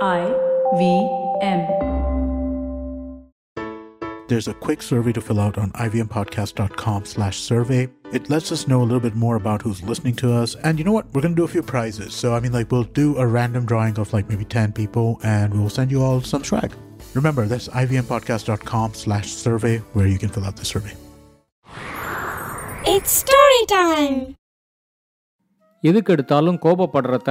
I V M. There's a quick survey to fill out on ivmpodcast.com slash survey. It lets us know a little bit more about who's listening to us. And you know what? We're going to do a few prizes. So, I mean, like, we'll do a random drawing of like maybe 10 people and we'll send you all some swag. Remember, that's ivmpodcast.com slash survey where you can fill out the survey. It's story time. எதுக்கெடுத்தாலும் கோபப்படுறத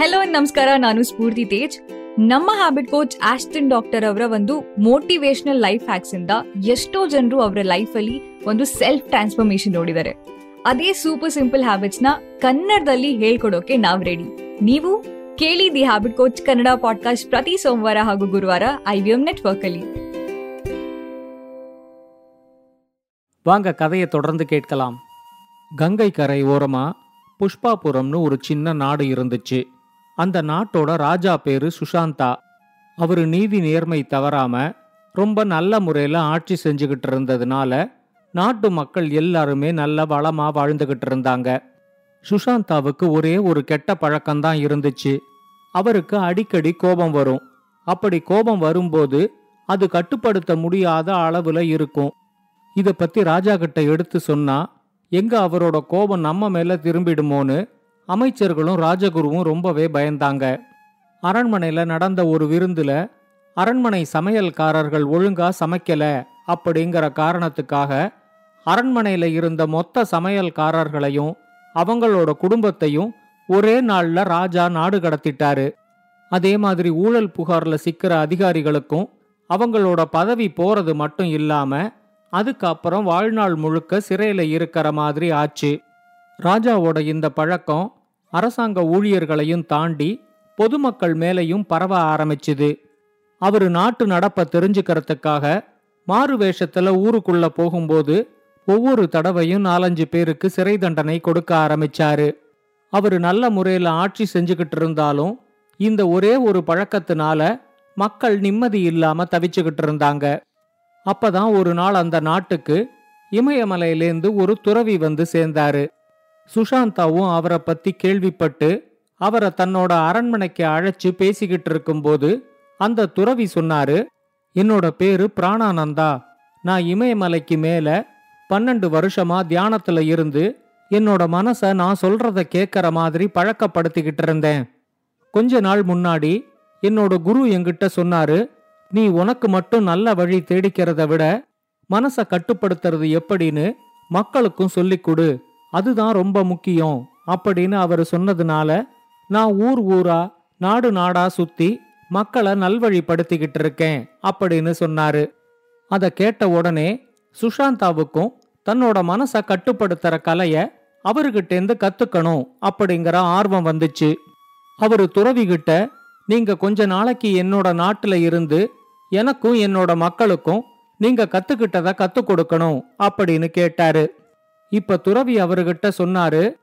hello ನಮಸ್ಕಾರ ನಾನು ಸ್ಫೂರ್ತಿ ತೇಜ್ ನಮ್ಮ habit coach Austin doctor ಅವರ ಒಂದು motivational life hacks ಇಂದ ಎಷ್ಟೋ ಜನರು ಅವರ ಲೈಫ್ ಅಲ್ಲಿ ಒಂದು ಸೆಲ್ಫ್ ಟ್ರಾನ್ಸ್ಫಾರ್ಮೇಶನ್ ನೋಡಿದ್ದಾರೆ ಅದೇ ಸೂಪರ್ ಸಿಂಪಲ್ ಹ್ಯಾಬಿಟ್ಸ್ ನ ಕನ್ನಡದಲ್ಲಿ ಹೇಳ್ಕೊಡೋಕೆ ನಾವ್ ರೆಡಿ ನೀವು ಕೇಳಿ the habit coach Kannada podcast ಪ್ರತಿ ಸೋಮವಾರ ಹಾಗೂ ಗುರುವಾರ ಐವಿಎಂ ನೆಟ್ವರ್ಕ್ ಅಲ್ಲಿ வாங்க கதையை தொடர்ந்து கேட்கலாம் கங்கை கரை ஓரமா புஷ்பாபுரம்னு ஒரு சின்ன நாடு இருந்துச்சு அந்த நாட்டோட ராஜா பேரு சுஷாந்தா. அவர் நீதி நேர்மை தவறாம ரொம்ப நல்ல முறையில் ஆட்சி செஞ்சுக்கிட்டு இருந்ததுனால நாட்டு மக்கள் எல்லாருமே நல்ல வளமா வாழ்ந்துகிட்டு இருந்தாங்க. சுஷாந்தாவுக்கு ஒரே ஒரு கெட்ட பழக்கம்தான் இருந்துச்சு. அவருக்கு அடிக்கடி கோபம் வரும். அப்படி கோபம் வரும்போது அது கட்டுப்படுத்த முடியாத அளவுல இருக்கும். இத பத்தி ராஜா கிட்ட எடுத்து சொன்னா எங்க அவரோட கோபம் நம்ம மேல திரும்பிடுமோன்னு அமைச்சர்களும் ராஜகுருவும் ரொம்பவே பயந்தாங்க. அரண்மனையில் நடந்த ஒரு விருந்தில் அரண்மனை சமையல்காரர்கள் ஒழுங்கா சமைக்கல அப்படிங்கிற காரணத்துக்காக அரண்மனையில் இருந்த மொத்த சமையல்காரர்களையும் அவங்களோட குடும்பத்தையும் ஒரே நாளில் ராஜா நாடு கடத்திட்டாரு. அதே மாதிரி ஊழல் புகாரில் சிக்கிற அதிகாரிகளுக்கும் அவங்களோட பதவி போறது மட்டும் இல்லாம அதுக்கப்புறம் வாழ்நாள் முழுக்க சிறையில் இருக்கிற மாதிரி ஆச்சு. ராஜாவோட இந்த பழக்கம் அரசாங்க ஊழியர்களையும் தாண்டி பொதுமக்கள் மேலையும் பரவ ஆரம்பிச்சுது. அவரு நாட்டு நடப்ப தெரிஞ்சுக்கிறதுக்காக மாறு வேஷத்துல ஊருக்குள்ள போகும்போது ஒவ்வொரு தடவையும் நாலஞ்சு பேருக்கு சிறை தண்டனை கொடுக்க ஆரம்பிச்சாரு. அவரு நல்ல முறையில ஆட்சி செஞ்சுக்கிட்டு இருந்தாலும் இந்த ஒரே ஒரு பழக்கத்தினால மக்கள் நிம்மதி இல்லாம தவிச்சுக்கிட்டு இருந்தாங்க. அப்பதான் ஒரு நாள் அந்த நாட்டுக்கு இமயமலையிலேந்து ஒரு துறவி வந்து சேர்ந்தாரு. சுஷாந்தாவும் அவரை பத்தி கேள்விப்பட்டு அவரை தன்னோட அரண்மனைக்கு அழைச்சு பேசிக்கிட்டு இருக்கும்போது அந்த துறவி சொன்னாரு என்னோட பேரு பிராணானந்தா. நான் இமயமலைக்கு மேல பன்னெண்டு வருஷமா தியானத்துல இருந்து என்னோட மனச நான் சொல்றத கேட்கற மாதிரி பழக்கப்படுத்திக்கிட்டு இருந்தேன். கொஞ்ச நாள் முன்னாடி என்னோட குரு என்கிட்ட சொன்னாரு நீ உனக்கு மட்டும் நல்ல வழி தேடிக்கிறத விட மனச கட்டுப்படுத்துறது எப்படின்னு மக்களுக்கும் சொல்லிக் கொடு. அதுதான் ரொம்ப முக்கியம் அப்படின்னு அவர் சொன்னதுனால நான் ஊர் ஊரா நாடு நாடா சுத்தி மக்களை நல்வழிப்படுத்திக்கிட்டு இருக்கேன் அப்படின்னு சொன்னாரு. அதை கேட்ட உடனே சுஷாந்தாவுக்கும் தன்னோட மனசை கட்டுப்படுத்துற கலைய அவர்கிட்டேந்து கத்துக்கணும் அப்படிங்கிற ஆர்வம் வந்துச்சு. அவரு துறவிகிட்ட நீங்க கொஞ்ச நாளைக்கு என்னோட நாட்டுல இருந்து எனக்கும் என்னோட மக்களுக்கும் நீங்க கத்துக்கிட்டத கத்து கொடுக்கணும் அப்படின்னு கேட்டாரு. இப்ப துறவி அவர்கிட்ட சொன்னாரு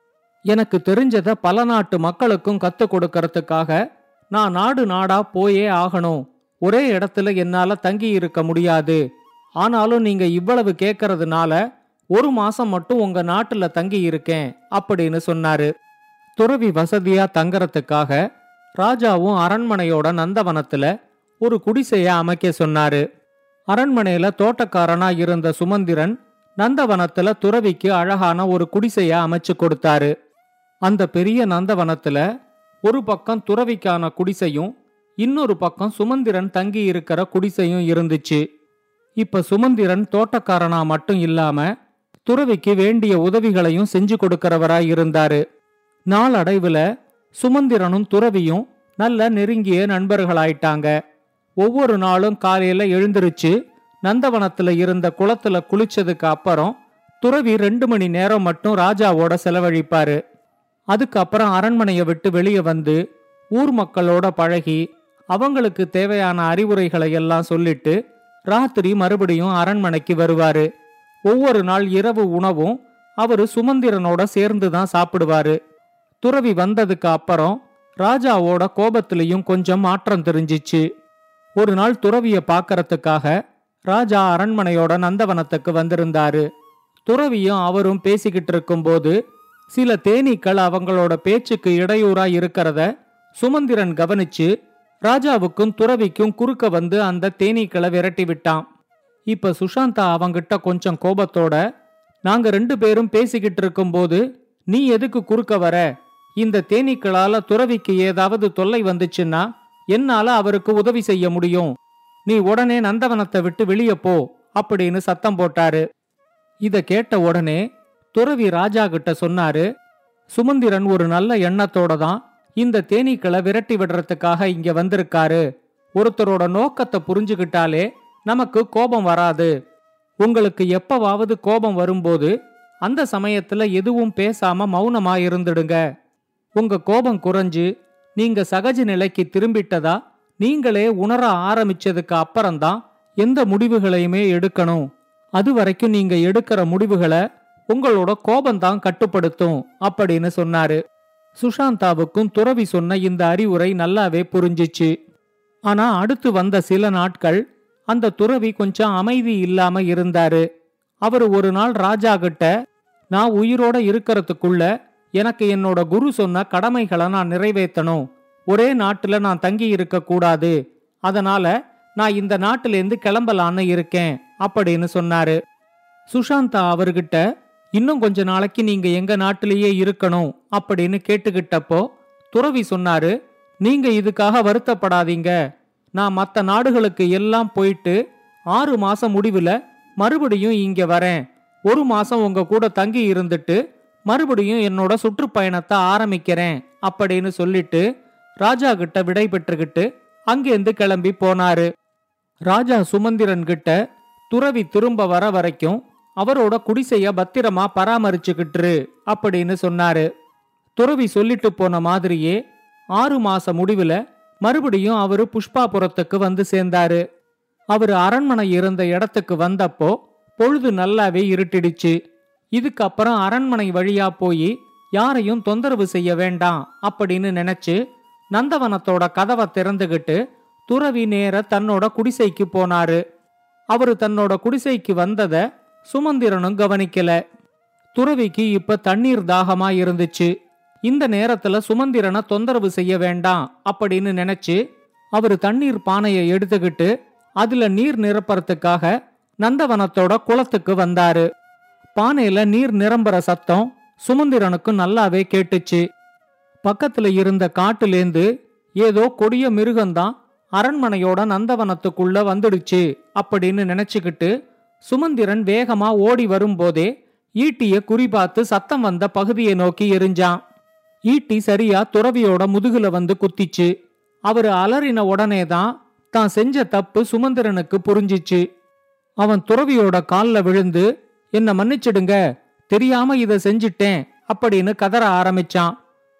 எனக்கு தெரிஞ்சத பல நாட்டு மக்களுக்கும் கத்து கொடுக்கறதுக்காக நான் நாடு நாடா போயே ஆகணும். ஒரே இடத்துல என்னால தங்கி இருக்க முடியாது. ஆனாலும் நீங்க இவ்வளவு கேட்கறதுனால ஒரு மாசம் மட்டும் உங்க நாட்டுல தங்கி இருக்கேன் அப்படின்னு சொன்னாரு. துறவி வசதியா தங்கறதுக்காக ராஜாவும் அரண்மனையோட நந்தவனத்துல ஒரு குடிசைய அமைக்க சொன்னாரு. அரண்மனையில தோட்டக்காரனா இருந்த சுமந்திரன் நந்தவனத்துல துறவிக்கு அழகான ஒரு குடிசைய அமைச்சு கொடுத்தாரு. அந்த பெரிய நந்தவனத்துல ஒரு பக்கம் துறவிக்கான குடிசையும் இன்னொரு பக்கம் சுமந்திரன் தங்கி இருக்கிற குடிசையும் இருந்துச்சு. இப்ப சுமந்திரன் தோட்டக்காரனா மட்டும் இல்லாம துறவிக்கு வேண்டிய உதவிகளையும் செஞ்சு கொடுக்கிறவராய் இருந்தாரு. நாளடைவுல சுமந்திரனும் துறவியும் நல்ல நெருங்கிய நண்பர்களாயிட்டாங்க. ஒவ்வொரு நாளும் காலையில எழுந்திருச்சு நந்தவனத்துல இருந்த குளத்துல குளிச்சதுக்கு அப்புறம் துறவி ரெண்டு மணி நேரம் மட்டும் ராஜாவோட செலவழிப்பாரு. அதுக்கப்புறம் அரண்மனையை விட்டு வெளியே வந்து ஊர் மக்களோட பழகி அவங்களுக்கு தேவையான அறிவுரைகளை எல்லாம் சொல்லிட்டு ராத்திரி மறுபடியும் அரண்மனைக்கு வருவாரு. ஒவ்வொரு நாள் இரவு உணவும் அவரு சுமந்திரனோட சேர்ந்து தான் சாப்பிடுவாரு. துறவி வந்ததுக்கு அப்புறம் ராஜாவோட கோபத்திலையும் கொஞ்சம் மாற்றம் தெரிஞ்சிச்சு. ஒரு நாள் துறவிய பாக்கறதுக்காக ராஜா அரண்மனையோட நந்தவனத்துக்கு வந்திருந்தாரு. துறவியும் அவரும் பேசிக்கிட்டு இருக்கும்போது சில தேனீக்கள் அவங்களோட பேச்சுக்கு இடையூறா இருக்கிறத சுமந்திரன் கவனிச்சு ராஜாவுக்கும் துறவிக்கும் குறுக்க வந்து அந்த தேனீக்களை விரட்டி விட்டான் இப்ப சுஷாந்தா அவங்கிட்ட கொஞ்சம் கோபத்தோட நாங்க ரெண்டு பேரும் பேசிக்கிட்டு இருக்கும்போது நீ எதுக்கு குறுக்க வர? இந்த தேனீக்களால துறவிக்கு ஏதாவது தொல்லை வந்துச்சுன்னா என்னால அவருக்கு உதவி செய்ய முடியும். நீ உடனே நந்தவனத்தை விட்டு வெளியே போ அப்படின்னு சத்தம் போட்டாரு. இத கேட்ட உடனே துறவி ராஜா கிட்ட சொன்னாரு சுமந்திரன் ஒரு நல்ல எண்ணத்தோட தான் இந்த தேனீக்களை விரட்டி விடுறதுக்காக இங்க வந்திருக்காரு. ஒருத்தரோட நோக்கத்தை புரிஞ்சுகிட்டாலே நமக்கு கோபம் வராது. உங்களுக்கு எப்பவாவது கோபம் வரும்போது அந்த சமயத்துல எதுவும் பேசாம மௌனமா இருந்துடுங்க. உங்க கோபம் குறைஞ்சு நீங்க சகஜ நிலைக்கு திரும்பிட்டதா நீங்களே உணர ஆரம்பிச்சதுக்கு அப்புறம்தான் எந்த முடிவுகளையுமே எடுக்கணும். அது வரைக்கும் நீங்க எடுக்கிற முடிவுகளை உங்களோட கோபந்தான் கட்டுப்படுத்தும் அப்படின்னு சொன்னாரு. சுஷாந்தாவுக்கும் துறவி சொன்ன இந்த அறிவுரை நல்லாவே புரிஞ்சிச்சு. ஆனா அடுத்து வந்த சில நாட்கள் அந்த துறவி கொஞ்சம் அமைதி இல்லாம இருந்தாரு. அவர் ஒரு நாள் ராஜா கிட்ட நான் உயிரோட இருக்கிறதுக்குள்ள எனக்கு என்னோட குரு சொன்ன கடமைகளை நான் நிறைவேற்றணும் ஒரே நாட்டுல நான் தங்கி இருக்க கூடாது அதனால நான் இந்த நாட்டிலேருந்து கிளம்பலான்னு இருக்கேன் அப்படின்னு சொன்னாரு. சுஷாந்தா அவர்கிட்ட இன்னும் கொஞ்ச நாளைக்கு நீங்க எங்க நாட்டிலேயே இருக்கணும் அப்படின்னு கேட்டுக்கிட்டப்போ துறவி சொன்னாரு நீங்க இதுக்காக வருத்தப்படாதீங்க. நான் மற்ற நாடுகளுக்கு எல்லாம் போயிட்டு ஆறு மாசம் முடிவுல மறுபடியும் இங்க வரேன். ஒரு மாசம் உங்க கூட தங்கி இருந்துட்டு மறுபடியும் என்னோட சுற்றுப்பயணத்தை ஆரம்பிக்கிறேன் அப்படின்னு சொல்லிட்டு ராஜா கிட்ட விடை பெற்றுக்கிட்டு அங்கேருந்து கிளம்பி போனாரு. ராஜா சுமந்திரன் கிட்ட துறவி திரும்ப வர வரைக்கும் அவரோட குடிசைய பத்திரமா பராமரிச்சுக்கிட்டுரு அப்படின்னு சொன்னாரு. துறவி சொல்லிட்டு போன மாதிரியே ஆறு மாச முடிவுல மறுபடியும் அவரு புஷ்பாபுரத்துக்கு வந்து சேர்ந்தாரு. அவரு அரண்மனை இருந்த இடத்துக்கு வந்தப்போ பொழுது நல்லாவே இருட்டிடுச்சு. இதுக்கப்புறம் அரண்மனை வழியா போய் யாரையும் தொந்தரவு செய்ய வேண்டாம் அப்படின்னு நினைச்சு நந்தவனத்தோட கதவை திறந்துகிட்டு துறவி நேர தன்னோட குடிசைக்கு போனாரு. அவரு தன்னோட குடிசைக்கு வந்தத சுமந்திரனும் கவனிக்கல. துறவிக்கு இப்ப தண்ணீர் தாகமா இருந்துச்சு. இந்த நேரத்துல சுமந்திரனை தொந்தரவு செய்ய வேண்டாம் அப்படின்னு நினைச்சு அவரு தண்ணீர் பானையை எடுத்துக்கிட்டு அதுல நீர் நிரப்புறதுக்காக நந்தவனத்தோட குளத்துக்கு வந்தாரு. பானையில நீர் நிரம்புற சத்தம் சுமந்திரனுக்கு நல்லாவே கேட்டுச்சு. பக்கத்துல இருந்த காட்டுலேந்து ஏதோ கொடிய மிருகம்தான் அரண்மனையோட நந்தவனத்துக்குள்ள வந்துடுச்சு அப்படின்னு நினைச்சுக்கிட்டு சுமந்திரன் வேகமா ஓடி வரும்போதே ஈட்டிய குறிபார்த்து சத்தம் வந்த பகுதியை நோக்கி எரிஞ்சான். ஈட்டி சரியா துறவியோட முதுகுல வந்து குத்திச்சு அவரு அலறின உடனே தான் தான் செஞ்ச தப்பு சுமந்திரனுக்கு புரிஞ்சிச்சு. அவன் துறவியோட கால்ல விழுந்து என்ன மன்னிச்சிடுங்க தெரியாம இத செஞ்சிட்டேன் அப்படின்னு கதற ஆரம்பிச்சான்.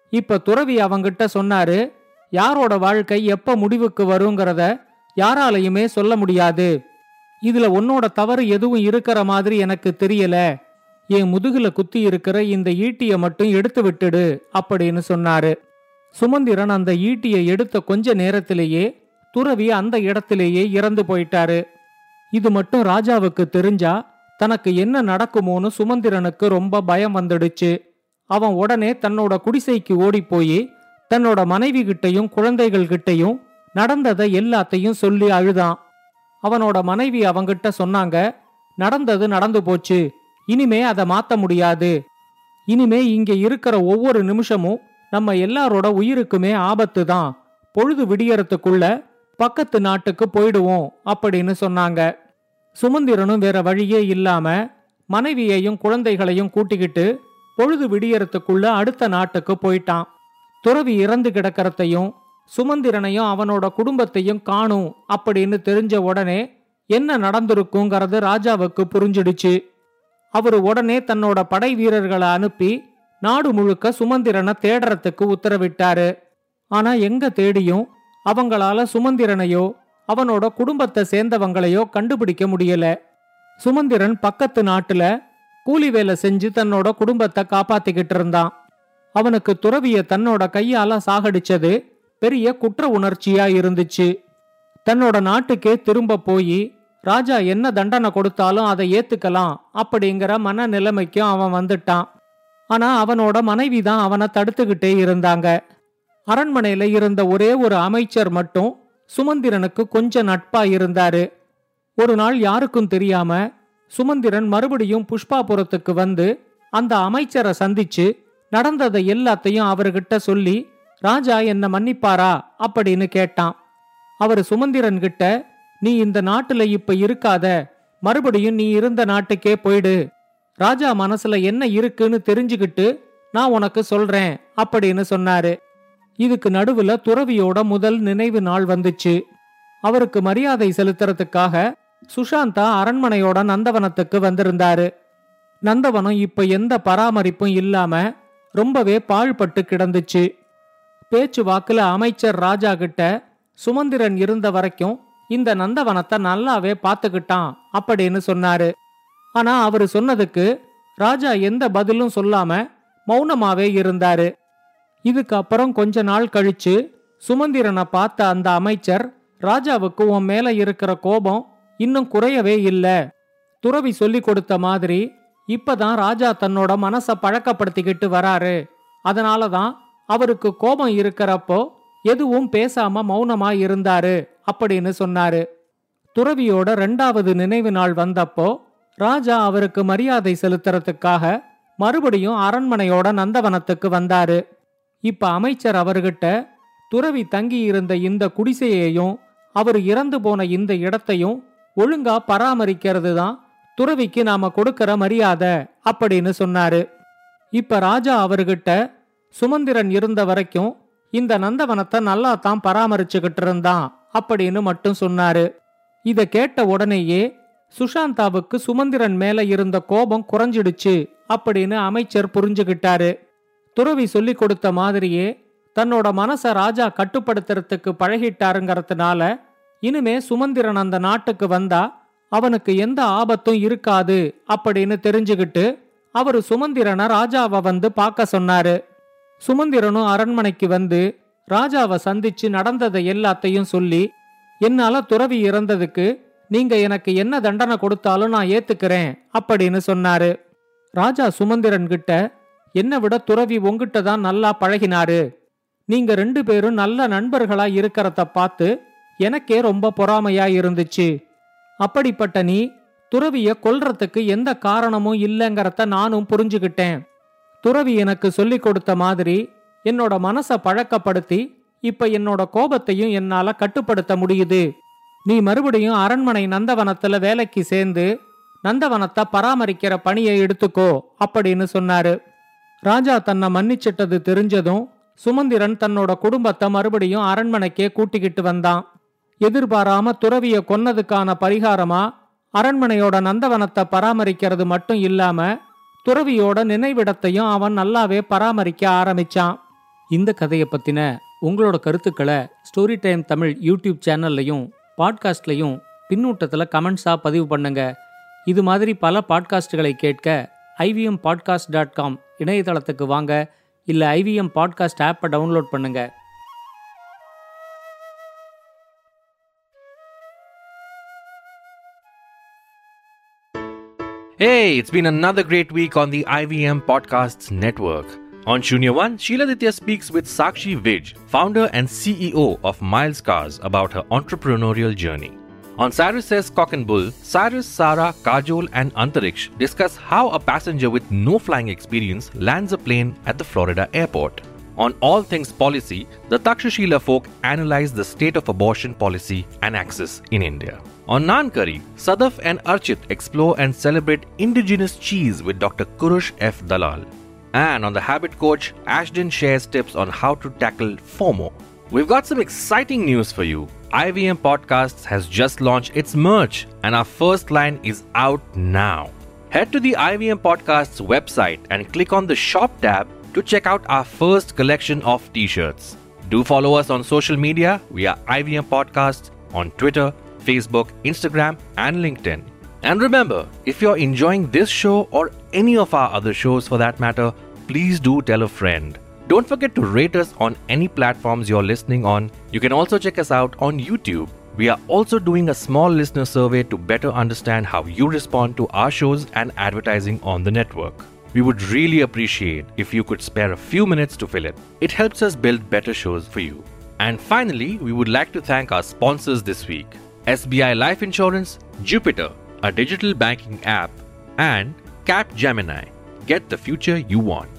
இப்ப துறவி அவங்கிட்ட சொன்னாரு யாரோட வாழ்க்கை எப்ப முடிவுக்கு வருங்கிறத யாராலையுமே சொல்ல முடியாது. இதுல உன்னோட தவறு எதுவும் இருக்கிற மாதிரி எனக்கு தெரியல. என் முதுகுல குத்தி இருக்கிற இந்த ஈட்டிய மட்டும் எடுத்து விட்டுடு அப்படின்னு சொன்னாரு. சுமந்திரன் அந்த ஈட்டியை எடுத்த கொஞ்ச நேரத்திலேயே துறவி அந்த இடத்திலேயே இறந்து போயிட்டாரு. இது மட்டும் ராஜாவுக்கு தெரிஞ்சா தனக்கு என்ன நடக்குமோன்னு சுமந்திரனுக்கு ரொம்ப பயம் வந்துடுச்சு. அவன் உடனே தன்னோட குடிசைக்கு ஓடிப்போய் தன்னோட மனைவி கிட்டையும் குழந்தைகள் கிட்டையும் நடந்ததை எல்லாத்தையும் சொல்லி அழுதான். அவனோட மனைவி அவங்கிட்ட சொன்னாங்க நடந்தது நடந்து போச்சு. இனிமே அதை மாத்த முடியாது. இனிமே இங்க இருக்கிற ஒவ்வொரு நிமிஷமும் நம்ம எல்லாரோட உயிருக்குமே ஆபத்து தான். பொழுது விடியறதுக்குள்ள பக்கத்து நாட்டுக்கு போயிடுவோம் அப்படின்னு சொன்னாங்க. சுமந்திரனும் வேற வழியே இல்லாம மனைவியையும் குழந்தைகளையும் கூட்டிக்கிட்டு பொழுது விடியறதுக்குள்ள அடுத்த நாட்டுக்கு போயிட்டான். துறவி இறந்து கிடக்கிறதையும் சுமந்திரனையும் அவனோட குடும்பத்தையும் காணும் அப்படின்னு தெரிஞ்ச உடனே என்ன நடந்திருக்குங்கிறது ராஜாவுக்கு புரிஞ்சிடுச்சு. அவர் உடனே தன்னோட படை வீரர்களை அனுப்பி நாடு முழுக்க சுமந்திரனை தேடுறதுக்கு உத்தரவிட்டாரு. ஆனா எங்க தேடியும் அவங்களால சுமந்திரனையோ அவனோட குடும்பத்தை சேர்ந்தவங்களையோ கண்டுபிடிக்க முடியல. சுமந்திரன் பக்கத்து நாட்டுல கூலி வேலை செஞ்சு தன்னோட குடும்பத்தை காப்பாத்திக்கிட்டு இருந்தான். அவனுக்கு துறவிய தன்னோட கையால சாகடிச்சது பெரிய குற்ற உணர்ச்சியா இருந்துச்சு. தன்னோட நாட்டுக்கே திரும்ப போய் ராஜா என்ன தண்டனை கொடுத்தாலும் அதை ஏத்துக்கலாம் அப்படிங்கிற மன நிலைமைக்கும் அவன் வந்துட்டான். ஆனா அவனோட மனைவி தான் அவனை தடுத்துக்கிட்டே இருந்தாங்க. அரண்மனையில இருந்த ஒரே ஒரு அமைச்சர் மட்டும் சுமந்திரனுக்கு கொஞ்சம் நட்பா இருந்தாரு. ஒரு நாள் யாருக்கும் தெரியாம சுமந்திரன் மறுபடியும் புஷ்பாபுரத்துக்கு வந்து அந்த அமைச்சரை சந்திச்சு நடந்ததை எல்லாத்தையும் அவர்கிட்ட சொல்லி ராஜா என்ன மன்னிப்பாரா? அப்படின்னு கேட்டான். அவர் சுமந்திரன் கிட்ட நீ இந்த நாட்டுல இப்ப இருக்காத. மறுபடியும் நீ இருந்த நாட்டுக்கே போயிடு. ராஜா மனசுல என்ன இருக்குன்னு தெரிஞ்சுக்கிட்டு நான் உனக்கு சொல்றேன் அப்படின்னு சொன்னாரு. இதுக்கு நடுவுல துறவியோட முதல் நினைவு நாள் வந்துச்சு. அவருக்கு மரியாதை செலுத்துறதுக்காக சுஷாந்தா அரண்மனையோட நந்தவனத்துக்கு வந்திருந்தாரு. நந்தவனம் இப்ப எந்த பராமரிப்பும் இல்லாம ரொம்பவே பாழ்பட்டு கிடந்துச்சு. பேச்சு வாக்குல அமைச்சர் ராஜா கிட்ட சுமந்திரன் இருந்த வரைக்கும் இந்த நந்தவனத்தை நல்லாவே பார்த்துக்கிட்டான் அப்படின்னு சொன்னாரு. ஆனா அவரு சொன்னதுக்கு ராஜா எந்த பதிலும் சொல்லாம மௌனமாவே இருந்தாரு. இதுக்கு அப்புறம் கொஞ்ச நாள் கழிச்சு சுமந்திரனை பார்த்த அந்த அமைச்சர் ராஜாவுக்கு உன் மேல இருக்கிற கோபம் இன்னும் குறையவே இல்ல. துறவி சொல்லி கொடுத்த மாதிரி இப்பதான் ராஜா தன்னோட மனச பழக்கப்படுத்திக்கிட்டு வராரு. அதனாலதான் அவருக்கு கோபம் இருக்கிறப்போ எதுவும் பேசாம மௌனமா இருந்தாரு அப்படின்னு சொன்னாரு. துறவியோட ரெண்டாவது நினைவு நாள் வந்தப்போ ராஜா அவருக்கு மரியாதை செலுத்துறதுக்காக மறுபடியும் அரண்மனையோட நந்தவனத்துக்கு வந்தாரு. இப்ப அமைச்சர் அவர்கிட்ட துறவி தங்கி இருந்த இந்த குடிசையையும் அவர் இறந்து போன இந்த இடத்தையும் ஒழுங்கா பராமரிக்கிறது தான் துறவிக்கு நாம கொடுக்கற மரியாதை அப்படின்னு சொன்னாரு. இப்ப ராஜா அவர்கிட்ட சுமந்திரன் இருந்த வரைக்கும் இந்த நந்தவனத்தை நல்லா தான் பராமரிச்சுக்கிட்டு இருந்தான் அப்படின்னு மட்டும் சொன்னாரு. இத கேட்ட உடனேயே சுஷாந்தாவுக்கு சுமந்திரன் மேல இருந்த கோபம் குறைஞ்சிடுச்சு அப்படின்னு அமைச்சர் புரிஞ்சுகிட்டாரு. துறவி சொல்லி கொடுத்த மாதிரியே தன்னோட மனச ராஜா கட்டுப்படுத்துறதுக்கு பழகிட்டாருங்கிறதுனால இனிமே சுமந்திரன் அந்த நாட்டுக்கு வந்தா அவனுக்கு எந்த ஆபத்தும் இருக்காது அப்படின்னு தெரிஞ்சுக்கிட்டு அவரு சுமந்திரனை ராஜாவை வந்து பார்க்க சொன்னாரு. சுமந்திரனும் அரண்மனைக்கு வந்து ராஜாவை சந்திச்சு நடந்ததை எல்லாத்தையும் சொல்லி என்னால துறவி இறந்ததுக்கு நீங்க எனக்கு என்ன தண்டனை கொடுத்தாலும் நான் ஏத்துக்கிறேன் அப்படின்னு சொன்னாரு. ராஜா சுமந்திரன் கிட்ட என்னை விட துறவி உங்கிட்ட தான் நல்லா பழகினாரு. நீங்க ரெண்டு பேரும் நல்ல நண்பர்களா இருக்கிறத பார்த்து எனக்கே ரொம்ப பொறாமையா இருந்துச்சு. அப்படிப்பட்ட நீ துறவிய கொல்றதுக்கு எந்த காரணமும் இல்லைங்கிறத நானும் புரிஞ்சுக்கிட்டேன் துறவி எனக்கு சொல்லி கொடுத்த மாதிரி என்னோட மனச பழக்கப்படுத்தி இப்ப என்னோட கோபத்தையும் என்னால கட்டுப்படுத்த முடியுது. நீ மறுபடியும் அரண்மனை நந்தவனத்துல வேலைக்கு சேர்ந்து நந்தவனத்தை பராமரிக்கிற பணியை எடுத்துக்கோ அப்படின்னு சொன்னாரு. ராஜா தன்னை மன்னிச்சிட்டது தெரிஞ்சதும் சுமந்திரன் தன்னோட குடும்பத்தை மறுபடியும் அரண்மனைக்கே கூட்டிக்கிட்டு வந்தான். எதிர்பாராம துறவிய கொன்னதுக்கான பரிகாரமா? அரண்மனையோட நந்தவனத்தை பராமரிக்கிறது மட்டும் இல்லாம துறவியோட நினைவிடத்தையும் அவன் நல்லாவே பராமரிக்க ஆரம்பிச்சான். இந்த கதையை பத்தின உங்களோட கருத்துக்களை ஸ்டோரி டைம் தமிழ் யூடியூப் சேனல்லையும் பாட்காஸ்ட்லையும் பின்னூட்டத்தில் கமெண்ட்ஸாக பதிவு பண்ணுங்க. இது மாதிரி பல பாட்காஸ்டுகளை கேட்க ஐவிஎம் பாட்காஸ்ட் டாட் காம் இணையதளத்துக்கு வாங்க. இல்லை ஐவிஎம் பாட்காஸ்ட் ஆப்பை டவுன்லோட் பண்ணுங்கள் Hey, it's been another great week on the IVM Podcasts Network. On Shunya One, Sheila Ditya speaks with Sakshi Vij, founder and CEO of Miles Cars, about her entrepreneurial journey. On Cyrus Says Cock and Bull, Cyrus, Sara, Kajol, and Antariksh discuss how a passenger with no flying experience lands a plane at the Florida airport. On All Things Policy, the Takshashila folk analyze the state of abortion policy and access in India. On Nankari, Sadaf and Archit explore and celebrate indigenous cheese with Dr. Kurush F. Dalal. And on the Habit Coach, Ashton shares tips on how to tackle FOMO. We've got some exciting news for you. IVM Podcasts has just launched its merch, and our first line is out now. Head to the IVM Podcast's website and click on the Shop tab to check out our first collection of t shirts. Do follow us on social media. We are IVM Podcasts on Twitter, Facebook, Instagram, and LinkedIn. And remember, if you're enjoying this show or any of our other shows for that matter, please do tell a friend. Don't forget to rate us on any platforms you're listening on. You can also check us out on YouTube. We are also doing a small listener survey to better understand how you respond to our shows and advertising on the network. We would really appreciate if you could spare a few minutes to fill it. It helps us build better shows for you. And finally, we would like to thank our sponsors this week SBI Life Insurance, Jupiter, a digital banking app, and Cap Gemini. Get the future you want.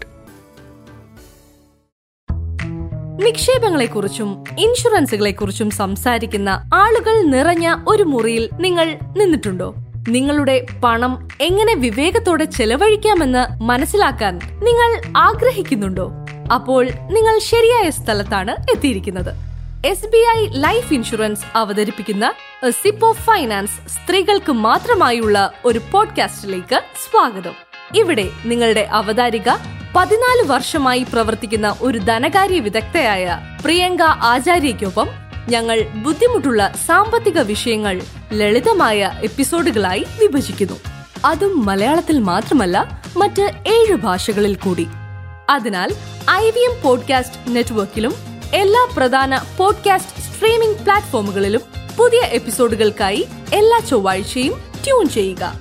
നിക്ഷേപങ്ങളെക്കുറിച്ചും ഇൻഷുറൻസുകളെക്കുറിച്ചും സംസാരിക്കുന്ന ആളുകൾ നിറഞ്ഞ ഒരു മുറിയിൽ നിങ്ങൾ നിന്നിട്ടുണ്ടോ നിങ്ങളുടെ പണം എങ്ങനെ വിവേകത്തോടെ ചെലവഴിക്കാമെന്ന് മനസ്സിലാക്കാൻ നിങ്ങൾ ആഗ്രഹിക്കുന്നുണ്ടോ? അപ്പോൾ നിങ്ങൾ ശരിയായ സ്ഥലത്താണ് എത്തിയിരിക്കുന്നത്. S B I life insurance അവതരിപ്പിക്കുന്ന സിപ്പ് ഓഫ് ഫൈനാൻസ് സ്ത്രീകൾക്ക് മാത്രമായുള്ള ഒരു പോഡ്കാസ്റ്റിലേക്ക് സ്വാഗതം. ഇവിടെ നിങ്ങളുടെ അവതാരിക പതിനാല് വർഷമായി പ്രവർത്തിക്കുന്ന ഒരു ധനകാര്യ വിദഗ്ധയായ പ്രിയങ്ക ആചാര്യയ്ക്കൊപ്പം ഞങ്ങൾ ബുദ്ധിമുട്ടുള്ള സാമ്പത്തിക വിഷയങ്ങൾ ലളിതമായ എപ്പിസോഡുകളായി വിഭജിക്കുന്നു. അതും മലയാളത്തിൽ മാത്രമല്ല മറ്റ് ഏഴ് ഭാഷകളിൽ കൂടി. അതിനാൽ ഐ വി എം പോഡ്കാസ്റ്റ് നെറ്റ്വർക്കിലും എല്ലാ പ്രധാന പോഡ്കാസ്റ്റ് സ്ട്രീമിംഗ് പ്ലാറ്റ്ഫോമുകളിലും പുതിയ എപ്പിസോഡുകൾക്കായി എല്ലാ ചൊവ്വാഴ്ചയും ട്യൂൺ ചെയ്യുക.